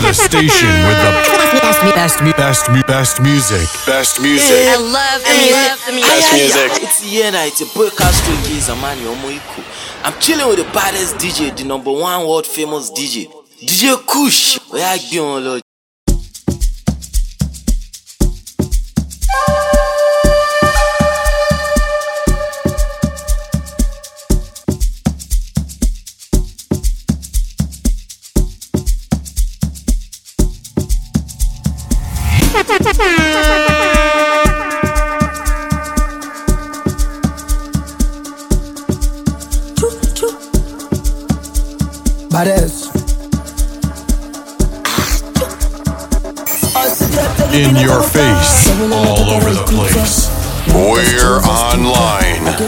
The station with the best, best, best, best, best music. Best music. I love the music. The music. Best music. It's here now, it's a broadcast studio, Zamani Omoiku. I'm chilling with the baddest DJ, the number one world famous DJ, DJ Kush. Where I be on Lord.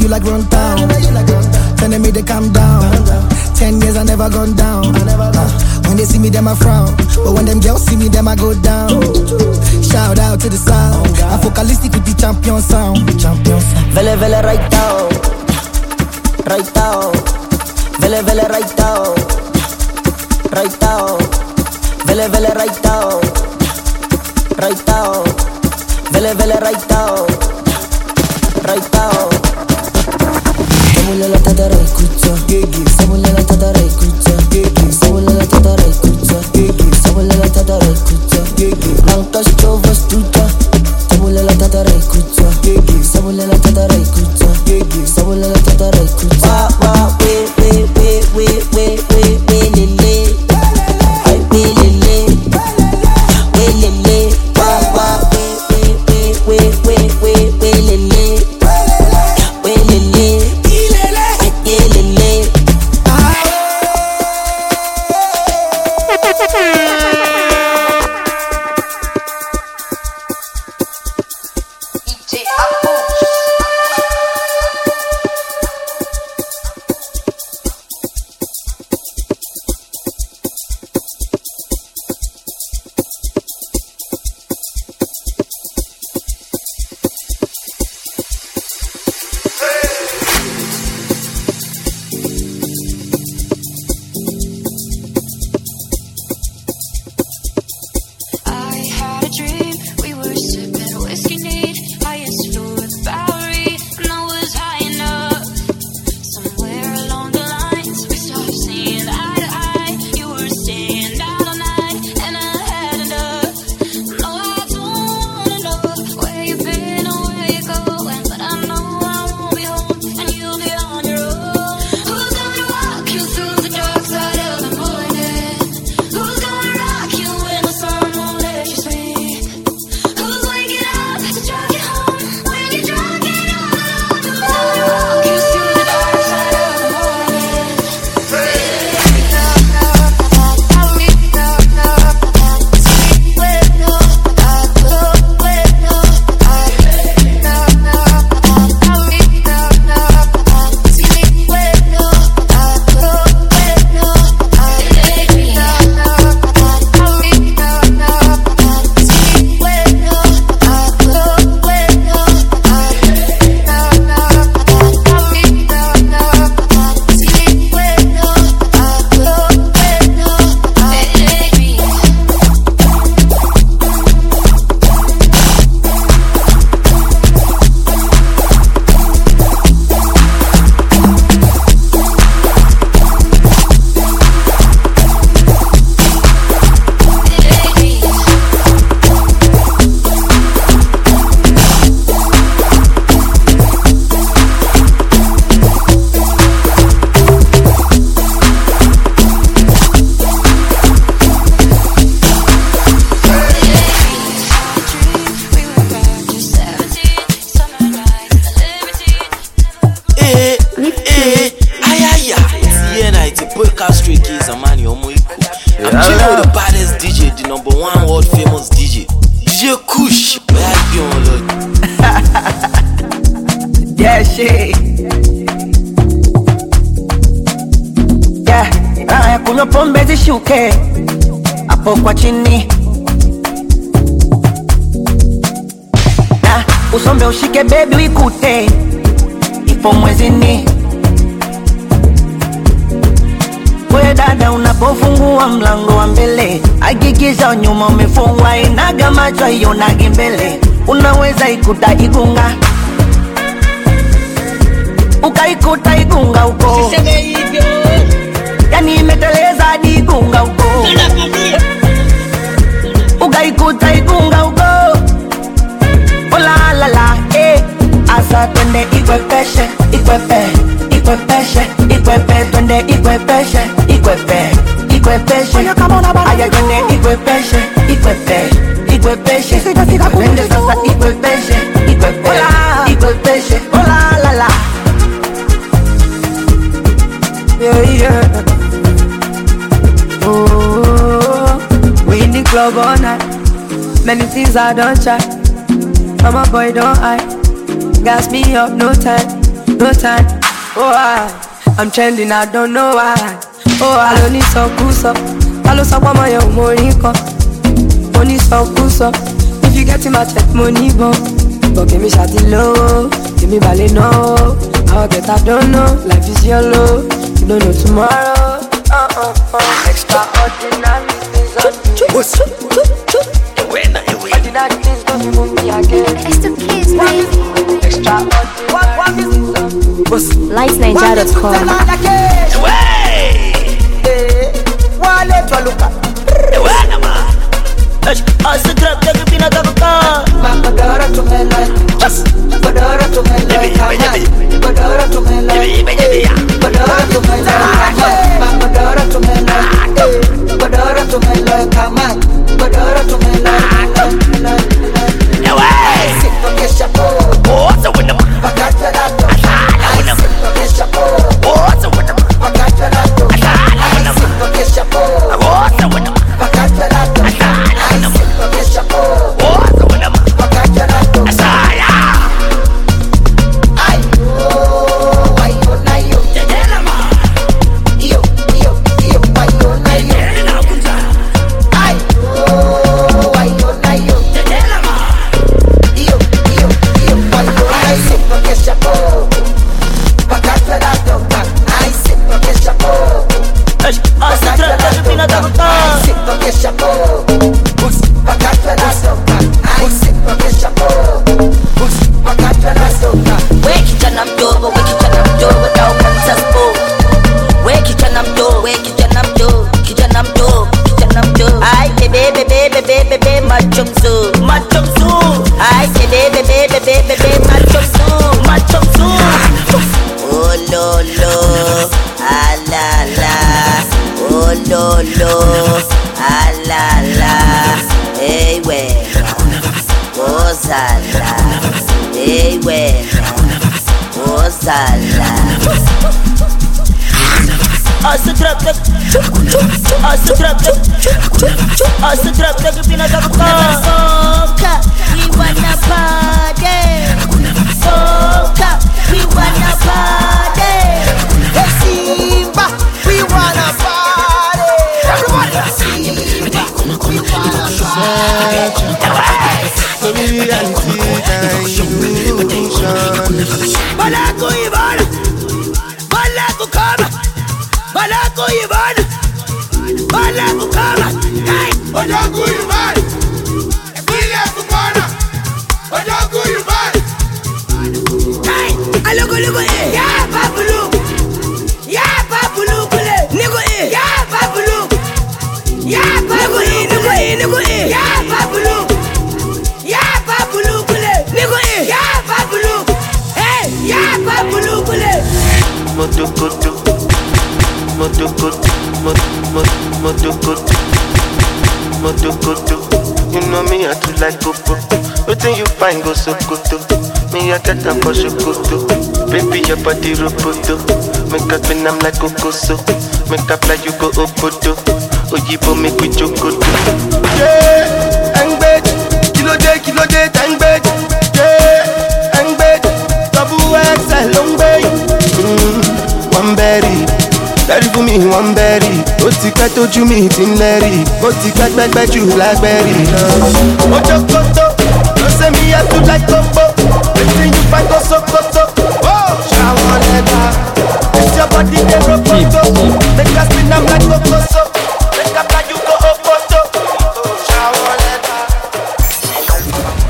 you like run town. Telling me to calm down. Ten years I never gone down. Uh, when they see me, them I frown. But when them girls see me, them I go down. Shout out to the sound. I'm Focalistic with the champion sound. Champion sound. Vele vele right now Right now Vele vele right now Right now Vele vele right now Right now Vele vele right now Right now Sabulela tatara we we we we we unaweza ikuta igunga. Ukaikuta igunga huko yani imeteleza hadi igunga huko ukaikuta igunga huko olalala eh. asa twende ikwepeshe ikwepe ikwepeshe ikwepe twende ikwepeshe ikwepe ikwepeshe aya Many things I don't try. I'm a boy, don't I? Gas me up, no time, no time. Oh, I, I'm trending, I don't know why. Oh, I don't need some cool stuff. I love some woman, your money come. Money so cool stuff. If you get in my check, money bomb. But give me shawty low, give me ballet no. I'll get I don't know, life is yellow. You don't know tomorrow. Uh uh uh. Extraordinary things on me. On me. LightNigeria.com. Wale twaluka. Asitrap take pina takuka. Magadara tumela. Badara tumela. Badara You know me, I too like popo. Wetin you find go Sokoto? Me, I get am for Sokoto. Baby, your body roboto. Make us spin am like Kokoso. Make a fly you go Obodo. Oyibo make we jogodo. Yeah, Engbeji. Kilo day, kilo day, Engbeji. Yeah, Engbeji. Double XL, long bay. Mm, one berry. Berry fún mi, one berry. Ó ti pẹ́ tójú mi ti ń lẹ́rì. Ó ti pẹ́ pẹ́pẹ́ jù lágbẹ́rì. Ojo koto, no say me I too like koko. Wetin you find go sokoto? Ṣàwọn lẹ́gbà. This your body dey rokoto. Make us spin am like kokoso. Make a fly you go opoto. Ṣàwọn lẹ́gbà.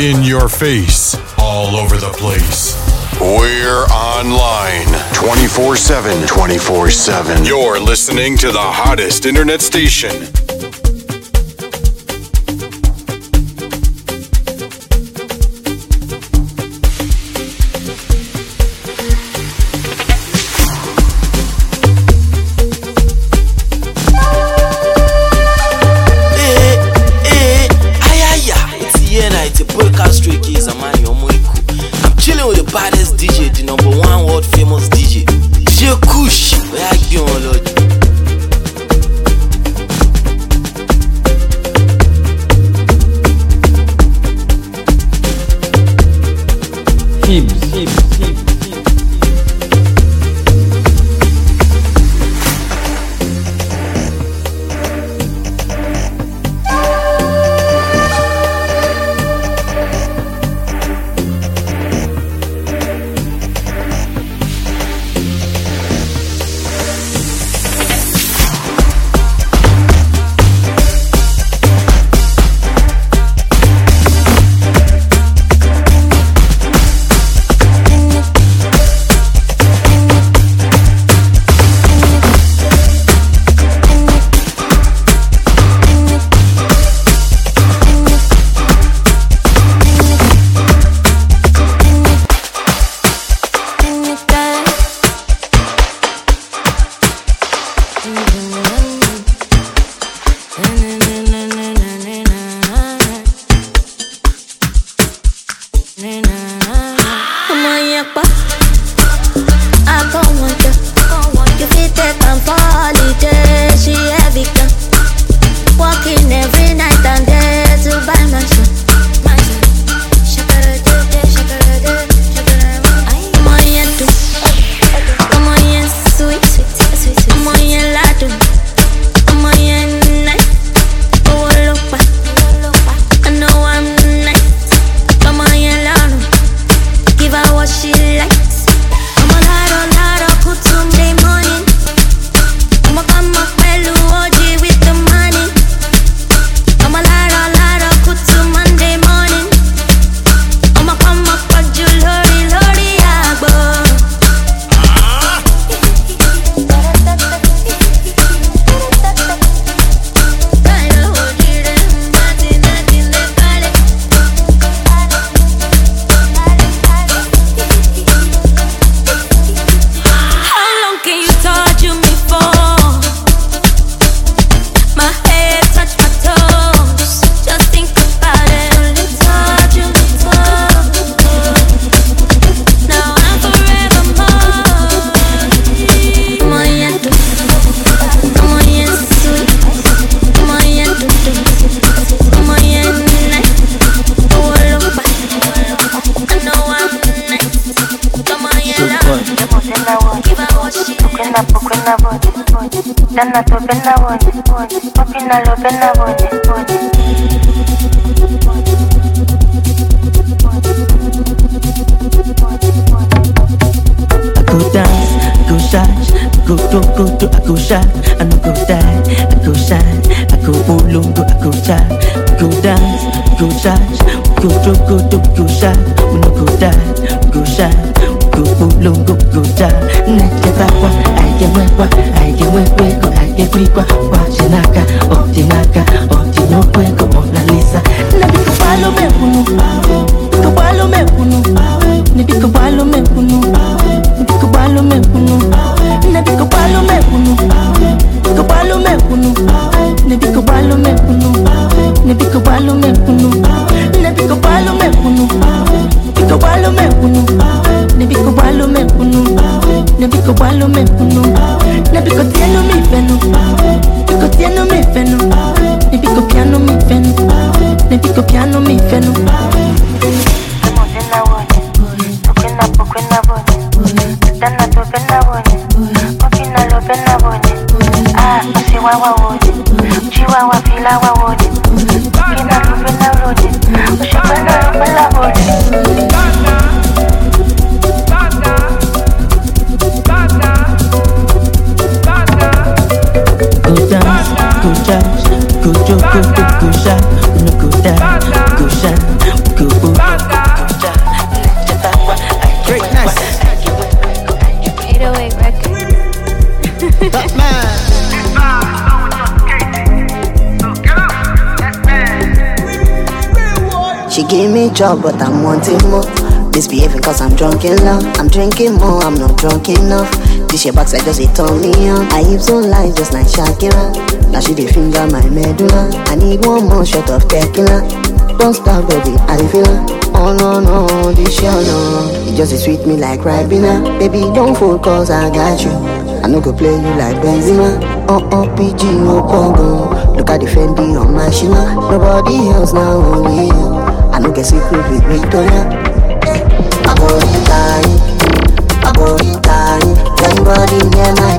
In your face, all over the place. We're online 24 7. 24 7. You're listening to the hottest internet station. Bone Dana to bena bone bone Popina lo bena bone bone I go dance, I go shine, I go do go do, I go shine, I go die, I go shine, I go ulungu, I go shine, go dance, I go shine, go do go do, go shine, we go die, go shine, go ulungu guja neketakwa ayenwekwa ayenwekwego ayekwikwa kwachinaka otinaka otinokwego monalisa nabikokwalomekunu kokwalomekunu nibikokwalomekunu nibikokwalomekunu nabikokwalomekunu kokwalomekunu nibikokwalomekunu nibikokwalomekunu nabikokwalomekunu bikokwalomekunu walo me punu Ne biko walo me punu Ne biko tieno mi fenu Biko tieno mi fenu Ne biko piano mi fenu Ne biko piano mi fenu She gave me job, but I'm wanting more. Misbehaving cause I'm drunk in love. I'm drinking more, I'm not drunk enough. This your box, I just it turn me on. I hips on light just like Shakira. Now she dey finger my medulla. I need one more shot of tequila. Don't stop, baby, I dey feel. Oh no no, this your no. It just sweet me like Ribena. Baby, don't focus, I got you. I no go play you like Benzema. Oh oh, PG, no pogo. Look at the Fendi on my Shima. Nobody else now, only you. I no get secret with Victoria. I'm go in time, I'm go in time. Anybody near my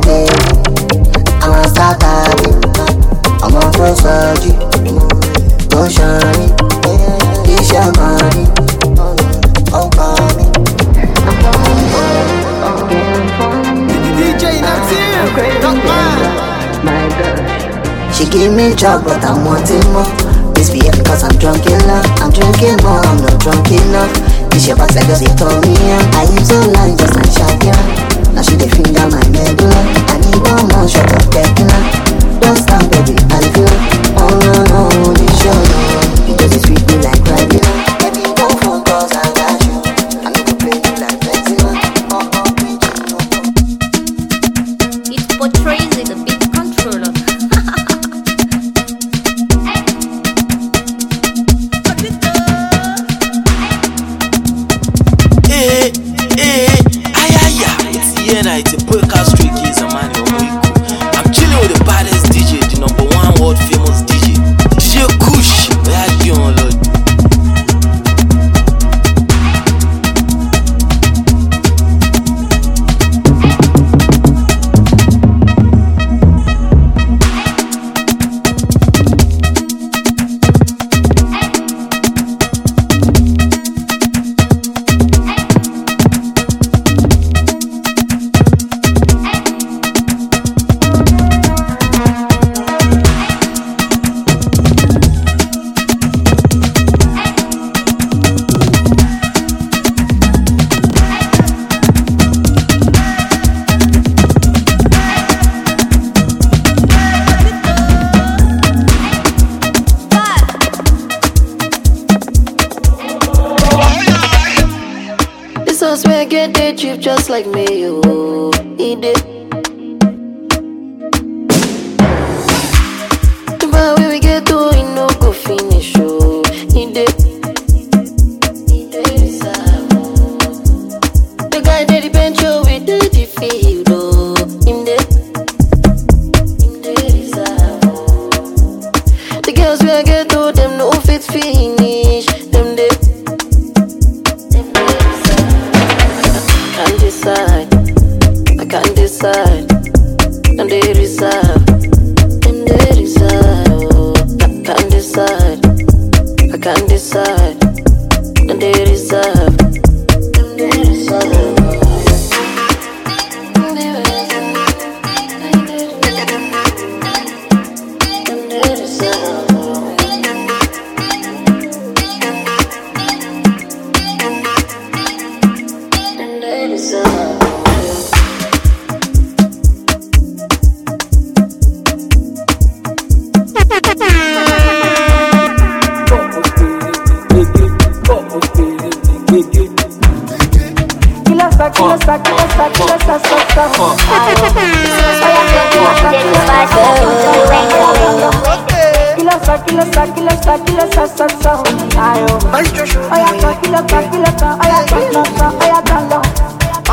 give me job, but I'm wanting more. Misbehave cause I'm drunk in love. I'm drinking more, I'm not drunk enough. This your box, I just it turn me on. I use so line just like Shakira. Now she dey finger my medulla. I need one more shot of tequila. Don't stop, baby, I feel. Oh no no, this your love. It just sweet me like Ribena.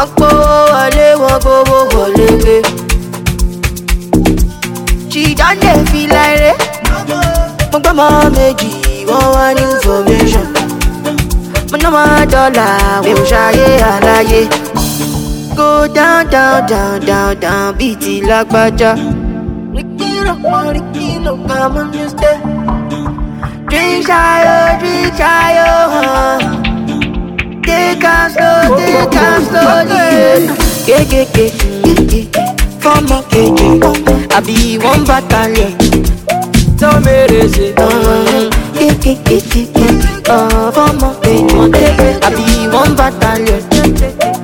Ọ̀pọ̀ wọlé àlàyé go down, down, down, down, down, BT it Rikiro, Rikiro, come on, you stay. Drink shayo, drink shayo, huh? Take us slow, take us slowly. Kekeke, fọmọ keke, àbí wọ́n bá talẹ̀. Tọ́ mèrè ṣe. Kekeke, fọmọ keke, I be one talẹ̀.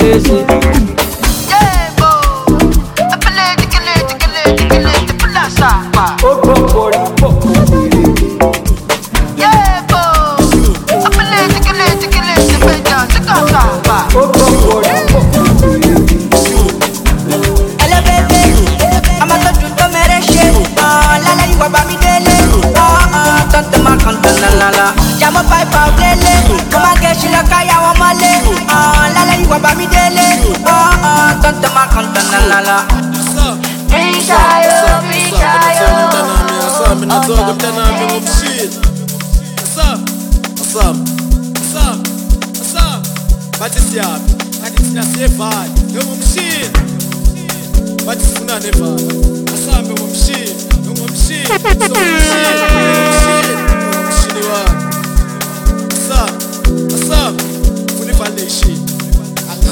Merezi la la la. Bishayo, bishayo. bathi siyaphi kanti thina siyevali engomshini bathi sifuna nevali asambe ngomshini ngomshini ngomshini wami asam asam funa ivalation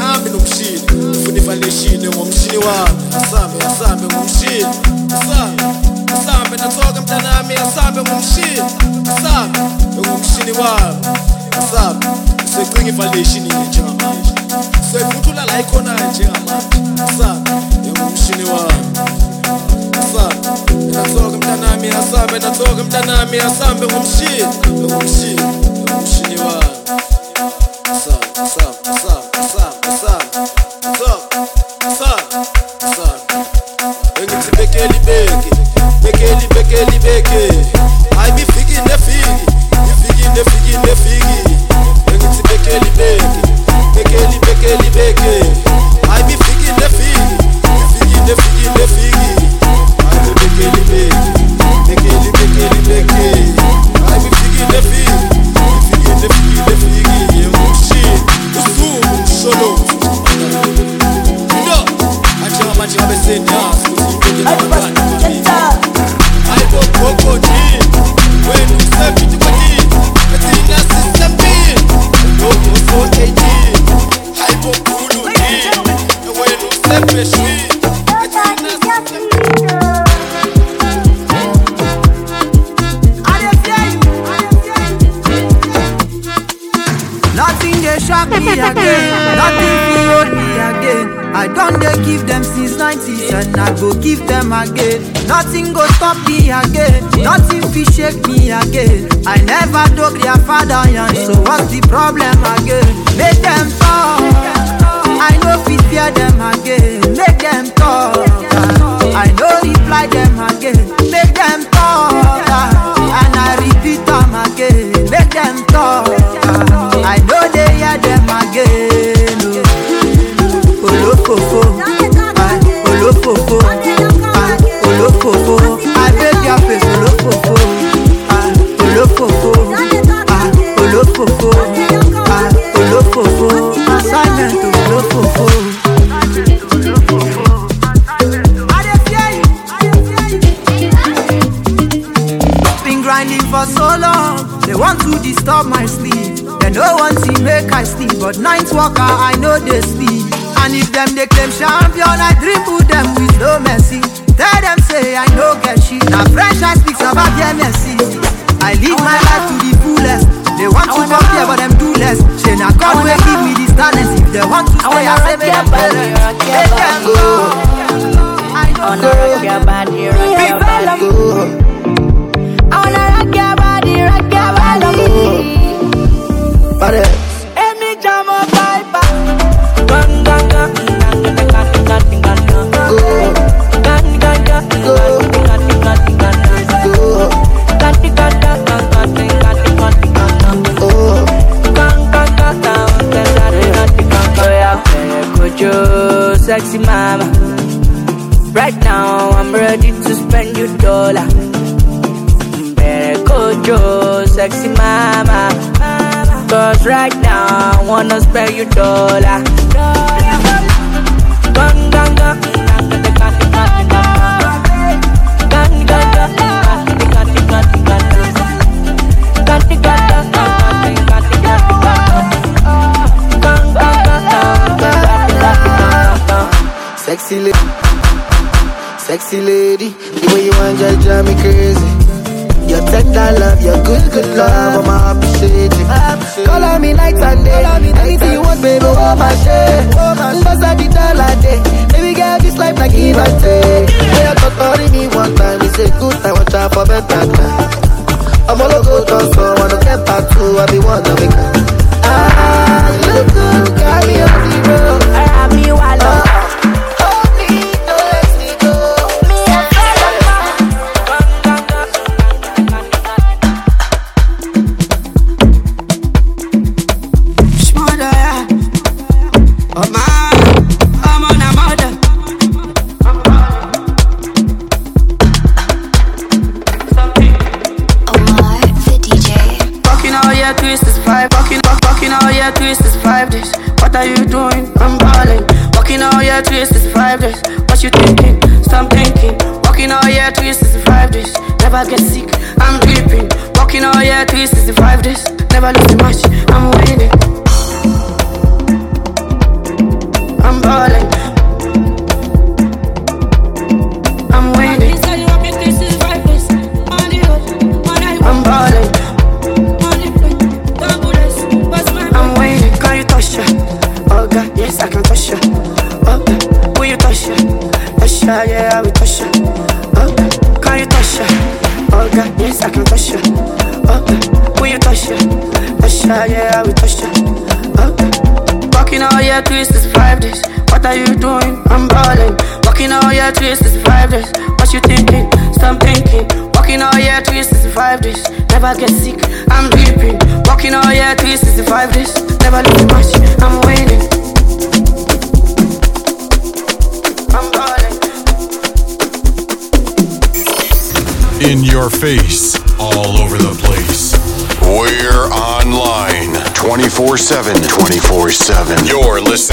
nami ni mshindi, kunipa lishinde mwa mshindi wangu. Asambe, asambe mumshindi, asambe, asambe natoka mtanami, asambe mumshindi, asambe mumshindi wangu, asambe sekwingipa lishindi njama, sekutula laikona njama, asambe mumshindi wangu natoka mtanami asambe natoka mtanami asambe ngumshini ngumshini ngumshini wa asambe asambe asambe sun, the sun, the sun, the sun. Bengithi bekeli beki, bekeli. I be fiki ne fiki, ne fiki ne fiki. Give them again. Nothing go stop me again, nothing fi shake me again. I never dog their father young, so what's the problem again? Make them talk, I know fi fear them again. Make them talk, I know reply them again. Make them talk, and I repeat them again. Make them talk, I know they hear them again. oh. Olofofo, ah, walker I know they sleep. And if them they claim champion, I dribble them with no mercy. Tell them say I know get shit. Now French I speak about their mercy. I live my life to the fullest. They want to compare, but them do less. Say now God will give me this talent. If they want to stay, I say make them parents. Let them go. I don't rock your body, rock your body. I wanna rock your body, rock your body. Pare. sexy mama. Right now, I'm ready to spend your dollar. Better go, Joe, sexy mama. Cause right now, I wanna spend your dollar. Gun, gun, gun. Gun, gun, gun. Gun, gun, gun. Sexy lady, sexy lady, the way you want just drive me crazy. Your tender love, your good, good love, I'ma appreciate you. Call on me night and day, anything you want, baby, oh my shit. Bust out the dollar day, baby girl, this life like give and take. I thought calling me one time, it's a good time, watch out for better time. I'm all go down, so I wanna get back to, I be one of it. Ah,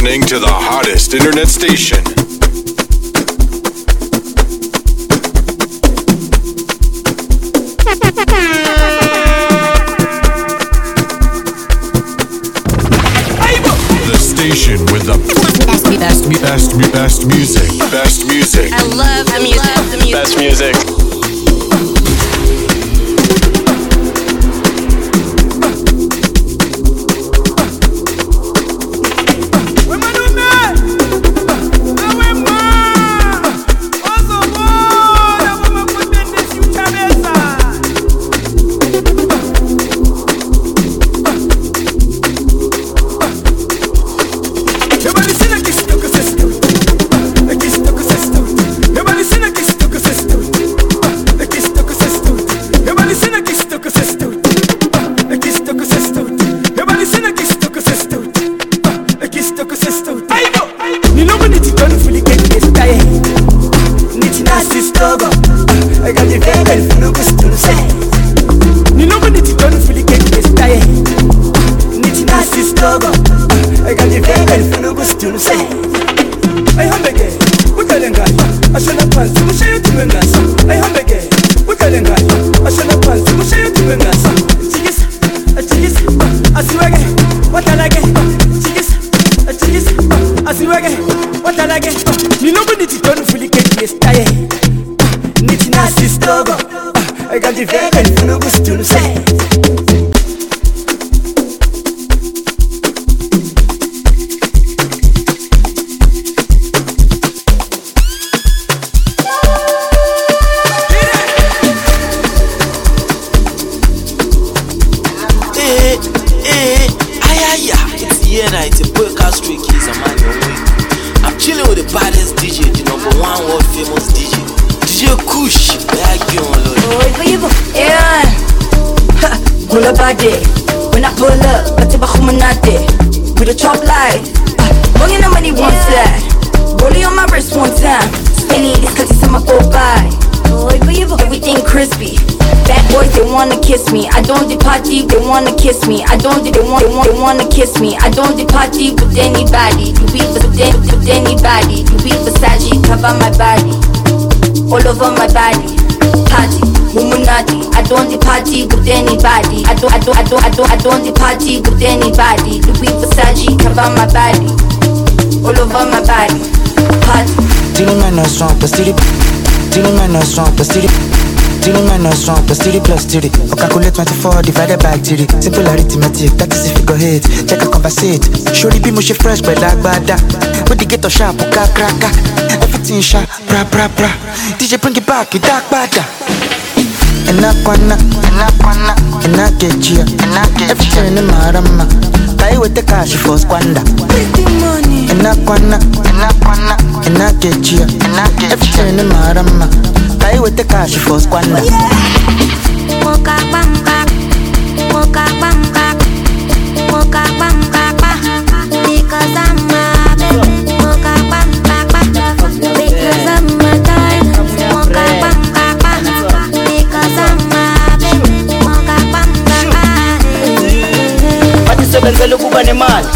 listening to the hottest internet station. The station with the best, best, best, best music. Best music. I love the music. Best music. Up body. When I pull up, I take a humanate. With a chop light. Ah, Bringing the money one side. Rolling on my wrist one time. Spinning this cause it's on my go by. Everything crispy. Bad boys, they wanna kiss me. I don't depart party, they wanna kiss me. I don't, they want, they want, they wanna kiss me. I don't the party with anybody. You be with, with anybody. You be Versace, cover my body, all over my body. Party, Illuminati. I don't the party with anybody. I don't, I don't, I don't, I don't, I don't the party with anybody. Be Versace, cover my body, all over my body. Party. Dili minus one plus three. Dili minus one plus three. Dili minus one plus three plus three. Or calculate 24 divided by three. Simple arithmetic, that is if you go hit. Check a conversate. Surely be mushy fresh, but like bada. With the ghetto sharp, uka kraka. Everything sharp, bra bra bra. DJ bring it back, you dark bada. Enakwana, enakechia, in marama. Kai with the cash for squander. Enakwana, enakechia, in marama. Kai with the cash for squander. Moka bamba, moka bamba, moka bamba ba. Because I'm batisebenzela ukuba nemali.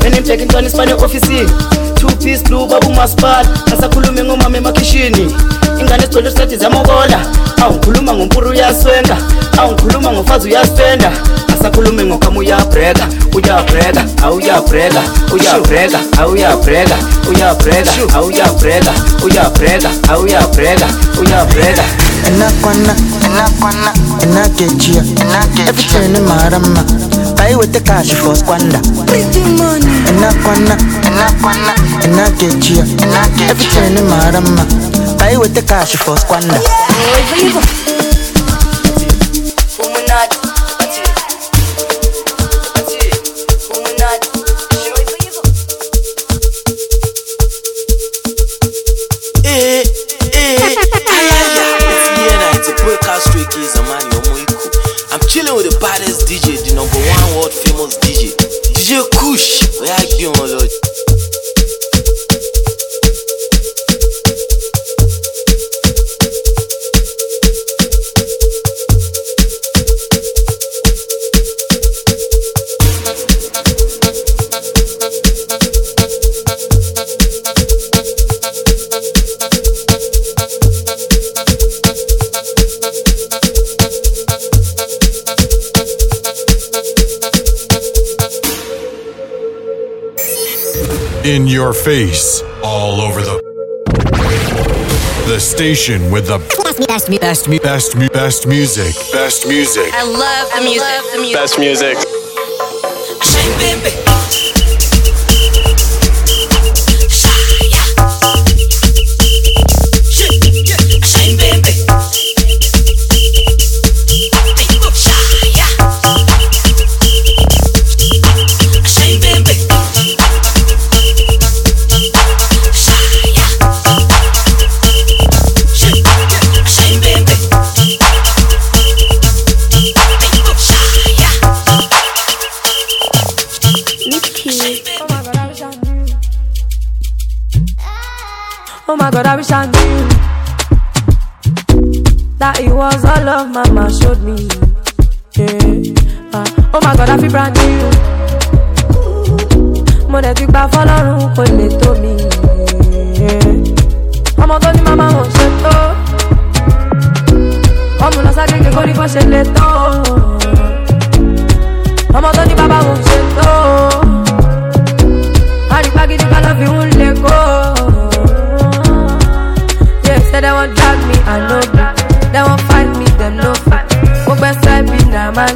Benimteka intwana isibane ofisini two piece blue baba umasipala. Asakhulume ngomama emakhishini. Ingane sigcwele sisethi ziyamokola awu ngikhuluma ngompuru uyaswenga. Awu ngikhuluma ngofazi uyaspenda asakhulume ngokama uyabreka uyabreka awuyabreka uyabreka awuyabreka uyabreka awuyabreka uyabreka awuyabreka uyabreka Enakwana, enakwana, enakechia, everything in marama. Kai with the cash for squander. Enakwana, enakwana, enakechia, everything in marama. Kai with the cash for squander. Illuminati. In your face, all over the. The station with the best, best, best, best, best music. Best music. I love the music. the music. Best music. Oh my god, I wish I knew that it was all love mama showed me. Yeah. Ah, oh my god, I feel brand new. Mo dẹ̀ ti gbà kò lè tó mi. Ọmọ tó ní màmá wọn ṣe tó. Ọmọ lọ ságége kó ní bó ṣe lè tó. Ọmọ tó ní bàbá wọn ṣe tó. Àrígbá gidi ká ló fi ń they won't drag me, I know that. They won't fight me, them no fight. Go best side be na man.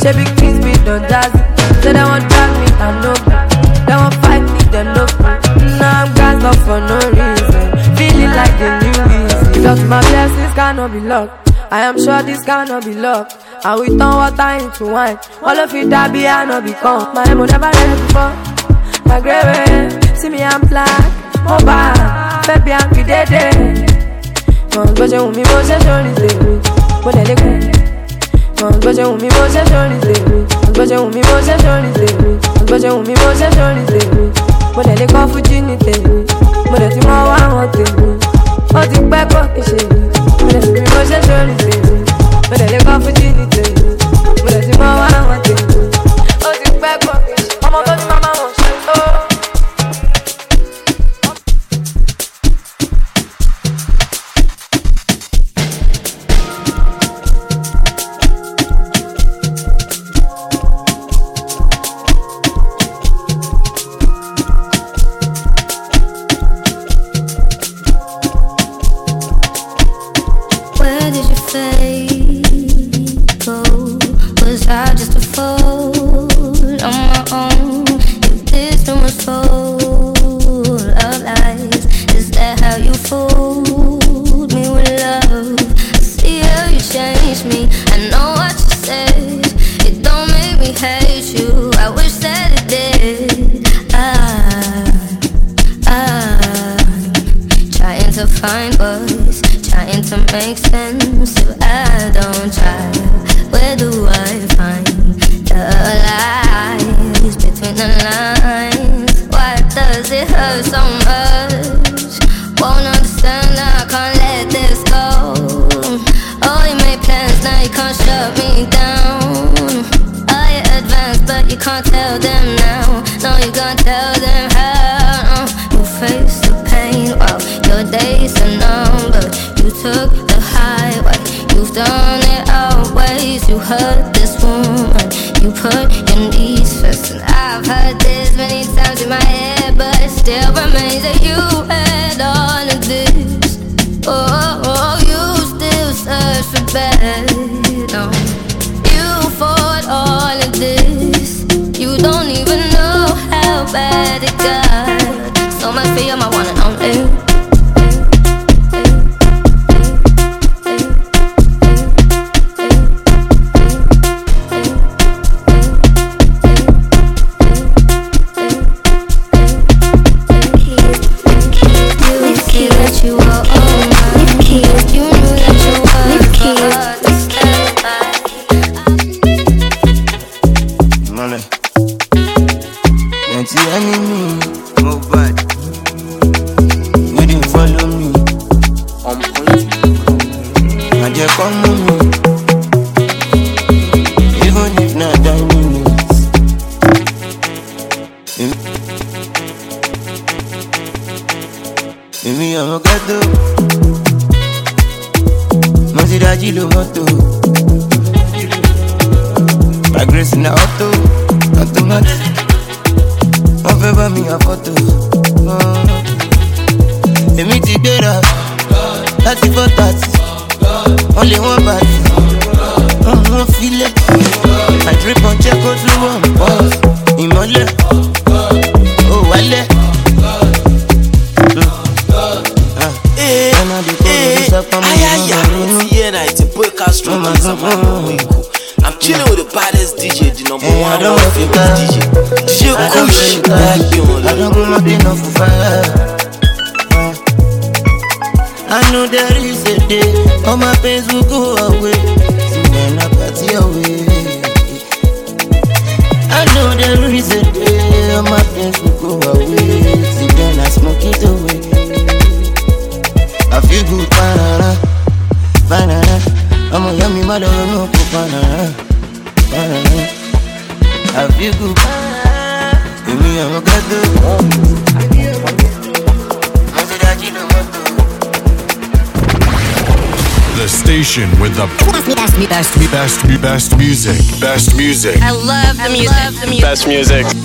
She big things be done jazzy. Say they won't drag me, I know that. They won't fight me, them no fight. Now I'm gassed up for no reason. Feeling like a new reason. Just my blessings cannot be luck. I am sure this cannot be luck. And we turn water into wine. All of it that be I no become. My emo never ready before. My gravy, see me I'm black. Bad, baby I'm be dead. Mọ̀ gbọ́ ṣe wù mí bó ṣe ṣorí ṣèwé, mo lè lé kú. Mọ̀ gbọ́ ṣe wù mí bó ṣe ṣorí ṣèwé, mọ̀ gbọ́ ṣe wù mí bó ṣe ṣorí ṣèwé, mọ̀ gbọ́ ṣe wù mí bó ṣe ṣorí ṣèwé. Mo lè kọ́ fújì ní tèmi, mo àwọn tèmi. Ó ti pẹ́ kó kì í ṣe mí, mo lè sì bí bó ṣe ṣorí ṣèwé, mo lè kọ́ fújì ní tèmi, mo? Èmi- Èmi ọmọ ghetto. Mo ti dájí lo. My grace in the auto, automatic. Wọ́n fẹ́ bá mi yà fọ́tò. Èmi ti gbéra láti four thirty. Wọ́n bàtì. Wọ́n mú wọn filẹ̀. I drip on check ó tún wọ̀n pọ̀. Ìmọ̀lẹ̀ a podcast street, it's a man. I'm chilling with the baddest DJ, the number I one don't world want to famous die. DJ. DJ I Kush, to back die. on I don't go nothing off for fire. I know there is a day all my pains will go away. See when I party away. I know there is a day all my pains will go away. See when I smoke it away. I feel good, banana, banana. I'm a yummy mother, no banana, banana. I feel good. Give me a ghetto. The station with the best, best, best, best music. Best music. I love the music. Best music.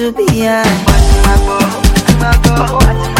to be high. Watch my watch my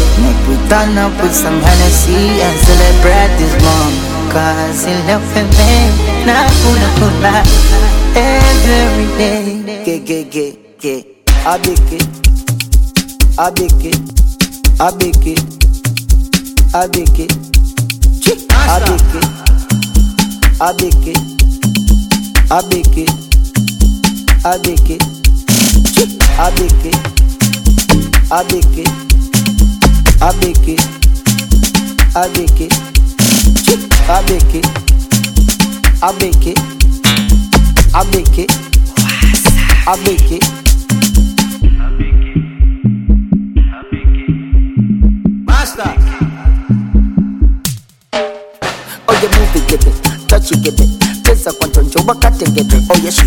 Make we turn up with some Hennessy and celebrate this moment. Cause in love with me, not gonna pull every day. It. I bake it. I bake it. I bake it. I bake it. I bake it. abeke abeke abeke abeke abeke abeke Oh, yes,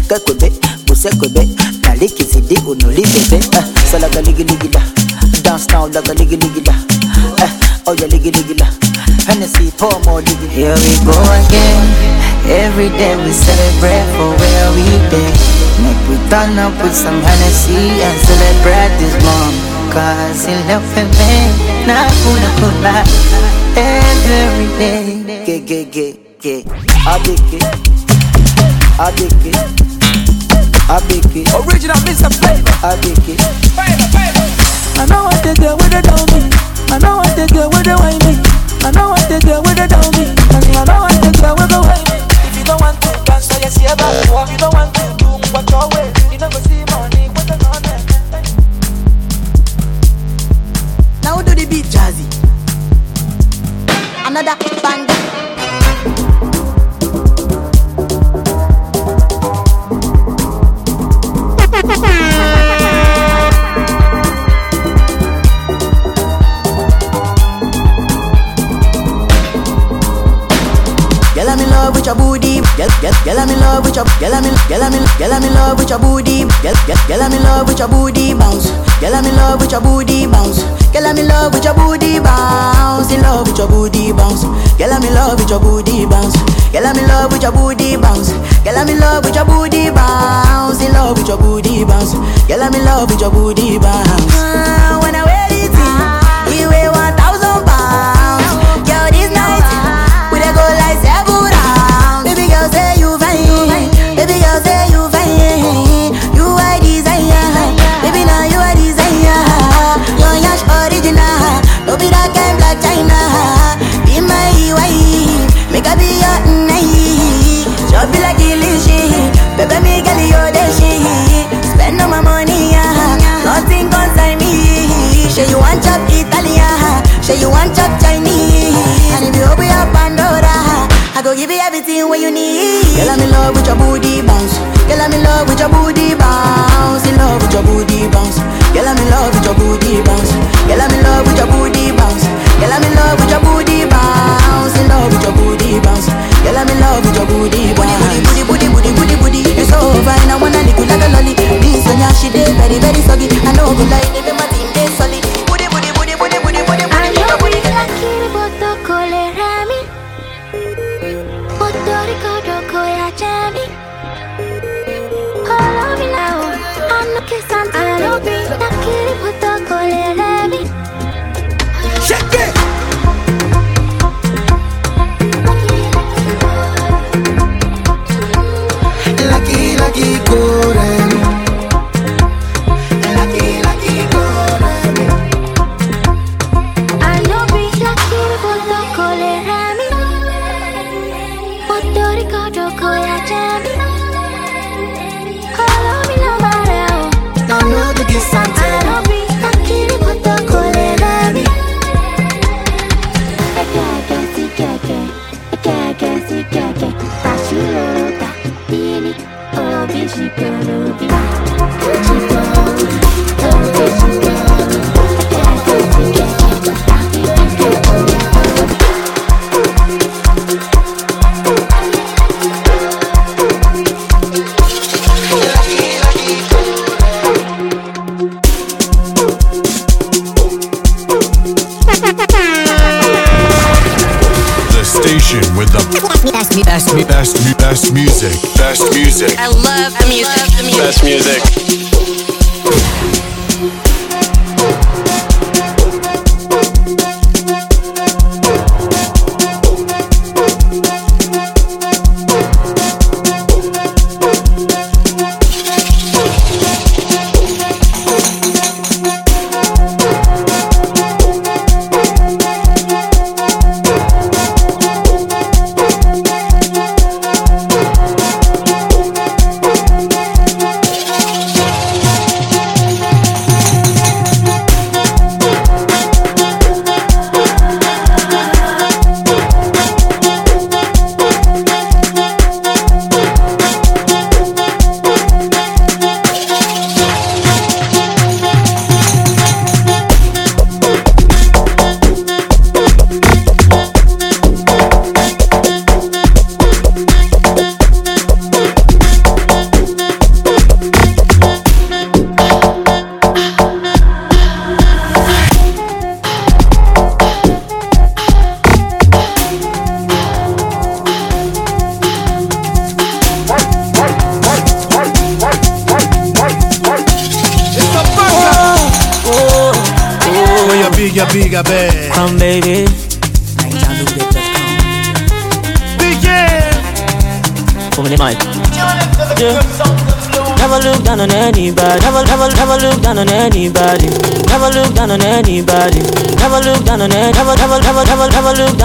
Dance now laga ligi ligi la. Eh, oye ligi ligi la. Hennessy pour more ligi. Here we go again. Every day we celebrate for where we been. Make we turn up with some Hennessy and celebrate this moment. Cause in love with me, not gonna pull out every day. Get, get, get, get. I bake it. I bake it. I bake it. Original Mr. Flavor. I bake it. I know what they get with the down me. I know what they get with the wine me. I know what they get with the sotto con le rami Molto ricordo con gli acemi Oh, love me now I know kiss and I love me Da chi riporto con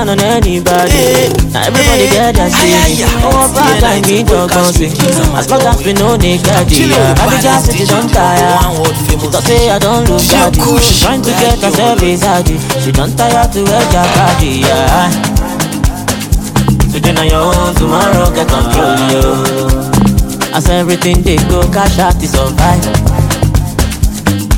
down on anybody. Now everybody get that shit. Oh, bad like me, dog, gon' sing. As long as we know they got it. I be just she don't tire. She don't say I don't look bad. Trying to get herself inside it. She don't tire to wear your body, yeah. Today na your own, tomorrow get control, yo. As everything they go, cash out to survive.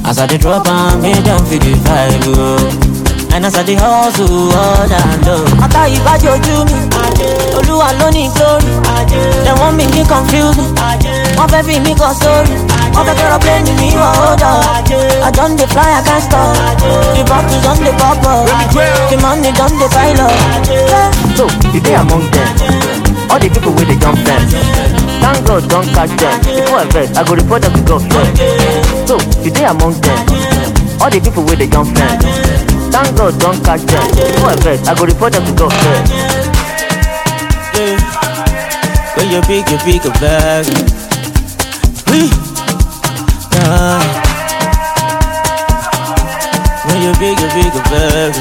As I dey drop am, make them feel the vibe, oh. And as I dey hustle, all down low. Ata ìbájú ojú mi, olúwa ló ní glory. Dem want me ní confuse me, wọ́n fẹ́ fi mí kọ sórí. Wọ́n fẹ́ kẹ́rọ plane mi wọ̀ hold up. I don dey fly, I can't stop. The bottles don dey pop up. The money don dey pile up. So, you dey among them. All the people with the jump fence. Thank God don't catch them. Before I vex, I go report them to God first. So, you dey among them. All the people with the jump fence. Thank God don't catch them. Before I vex, I go report them to God. Yeah. When you pick, you pick a bag. Yeah. When you pick, you pick a bag.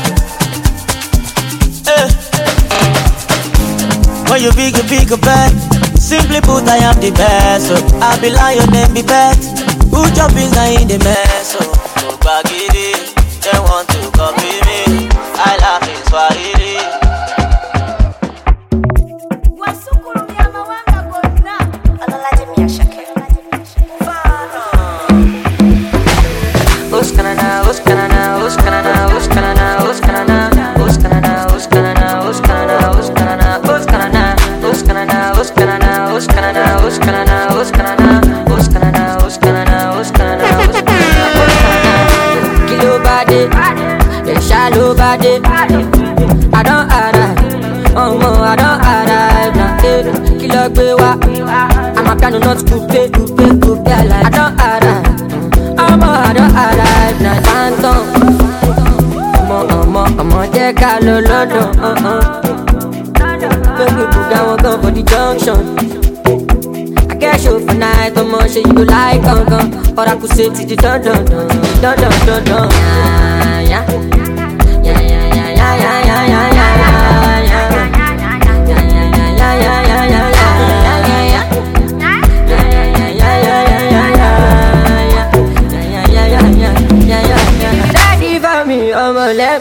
Eh. When you pick, you pick a bag. Simply put, I am the best. So I be lion and be bet. Who jump in in the mess? So no baggy, they want to copy me. I laugh in Swahili. power. I'm a piano, not coupe, coupe, coupe. I don't arrive. I'm a, I don't arrive. Now phantom. Ọmọ ọmọ jẹ́ ká lọ lọ́dọ̀ ọ̀hún. Gbogbo ìbùdó àwọn gan for the junction. Akẹ́ṣọ̀ for night ọmọ ṣe yìí ló láì kankan. Ọ̀rá kù ṣe ti di dandan dandan dandan dandan. Yàyà yàyà yàyà yàyà.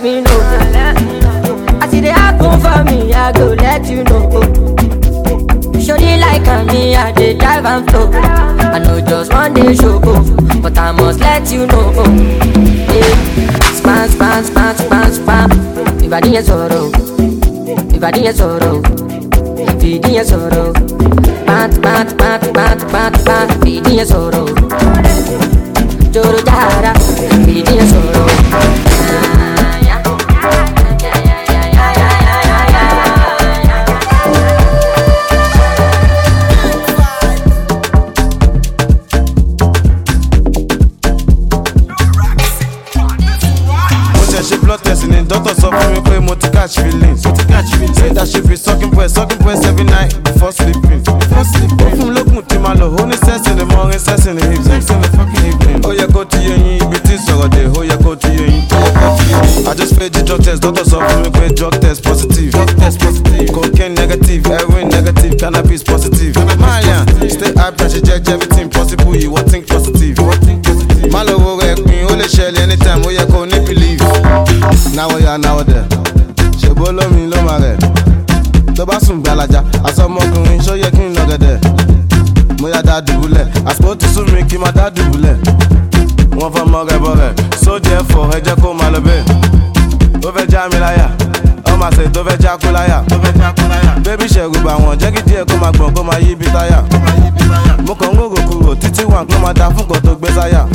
let me know. I see they happen for me, I go let you know. Show Surely like me, I they dive and flow. I know just one day show, but I must let you know. Yeah. Spam, spam, spam, spam, spam. Everybody is sorrow. if Everybody is sorrow. if Feeding your sorrow. Bat, bat, bat, bat, bat, pat. Feeding your sorrow. Joro jara. Feeding your sorrow. Test doctor sọ fún mi pé drug test positive. Drug test positive. Cocaine negative heroin negative cannabis positive. Mariam stay high pressure judge everything possible you wan think positive. má lọ wo rẹ̀ pin ó lè ṣẹlẹ̀ anytime ó yẹ kó ní believe. náwó ya náwó dẹ̀ ṣèbó lómi ló máa rẹ̀? Tó bá sùn gbalaja àsọmọkùnrin ṣó yẹ kí n lọ́gẹ̀dẹ̀ mo yá dá dùbúlẹ̀ àsìkò ti sún mi kí n má dá dùbúlẹ̀ wọ́n fọ́ mọ́ rẹ̀ bọ́ rẹ̀ sóde ẹ̀fọ́ ẹ jẹ́ kó láyà bébí ṣẹ̀rù bà wọ́n jẹ́ kí díẹ̀ kó máa gbọ̀n kó máa yí bí táyà. Mo kàn ń gbòòrò kúrò títí wà kó máa da fún kan tó gbé sáyà.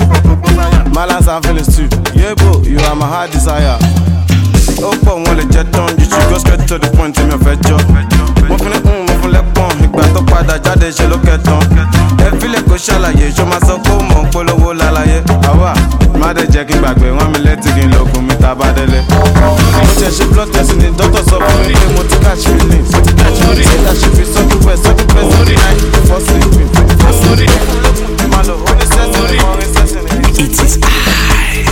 Malance and too. Yebo you are my heart desire. Ó pọ̀ wọn lè jẹ́ tán you should go straight to the point mi ò fẹ́ jọ. Mo fún ní kún mo fún lẹ́pọ̀n ìgbà tó padà jáde ṣe ló kẹtàn. Ẹ fílẹ̀ kó ṣàlàyé ṣó máa sọ pé ó mọ̀ ń polówó lálàyé. Àwa má dẹ̀ jẹ́ kí gbàgbé wọn mi létí kí n oògùn mi tá a bá délé. She she blood as in the doctor's office. They want to catch me lips. Say that she feel so depressed, so depressed at night before sleeping. My love, when it's setting, more it's setting. It is I.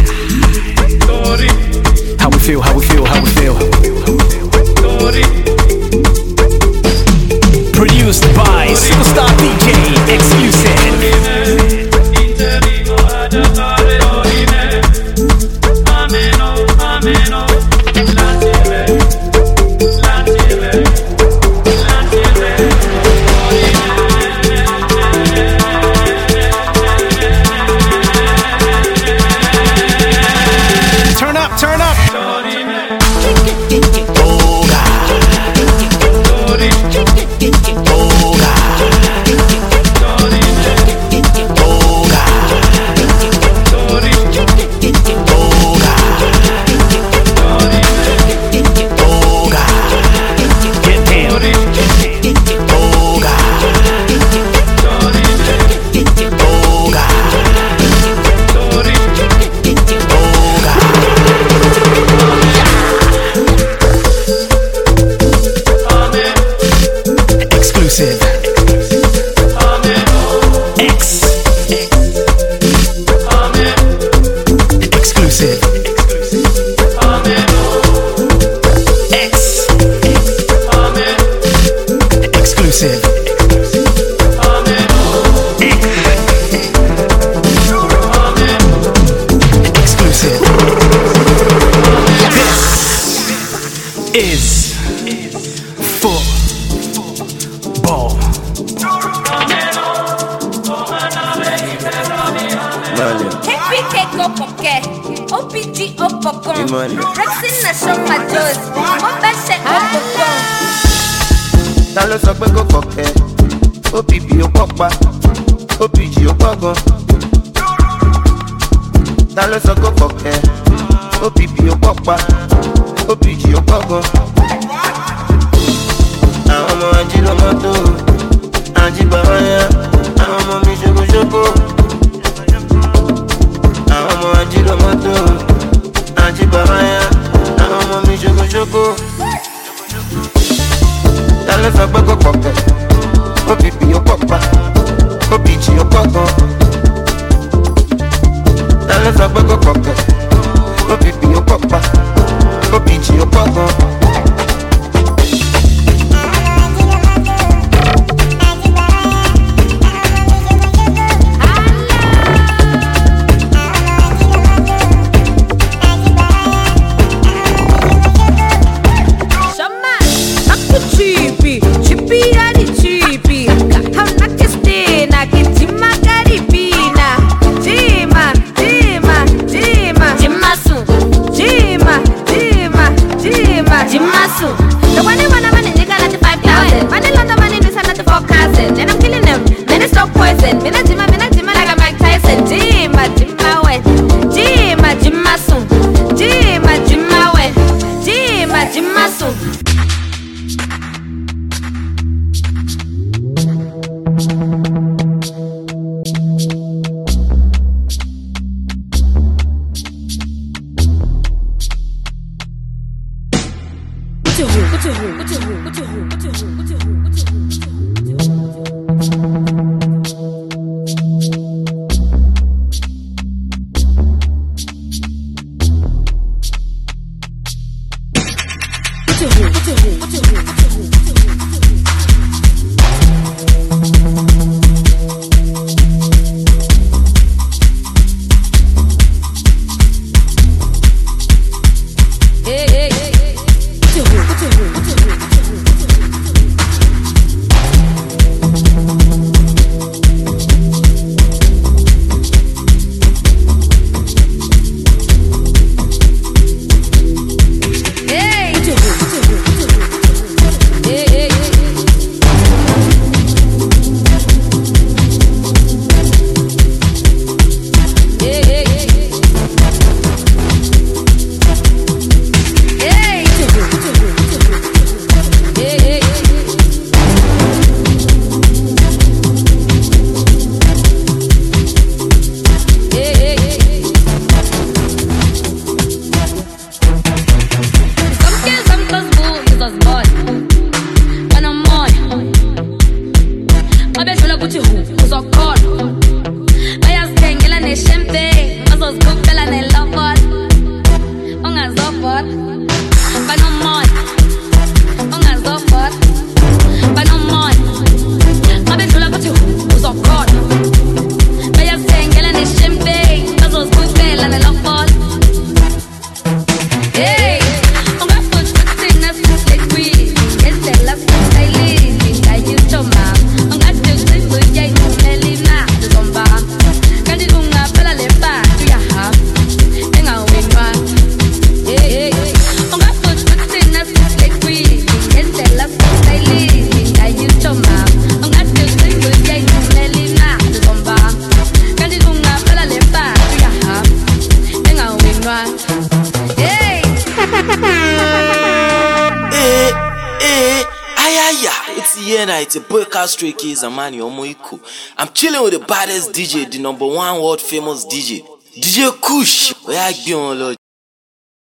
How we feel, how we feel, how we feel. Produced by Superstar DJ Exclusive. kọ́kọ́. àwọn ọmọ ajílọ́mọ́tò ajíbàbáyá àwọn ọmọ mi ṣokoṣoko. àwọn ọmọ ajílọ́mọ́tò ajíbàbáyá àwọn ọmọ mi ṣokoṣoko. ta ló sọ pé. Stray kids and man, Omo Iko. I'm chilling with the baddest DJ, the number one world famous DJ, DJ Kush. Where I be on, Lord.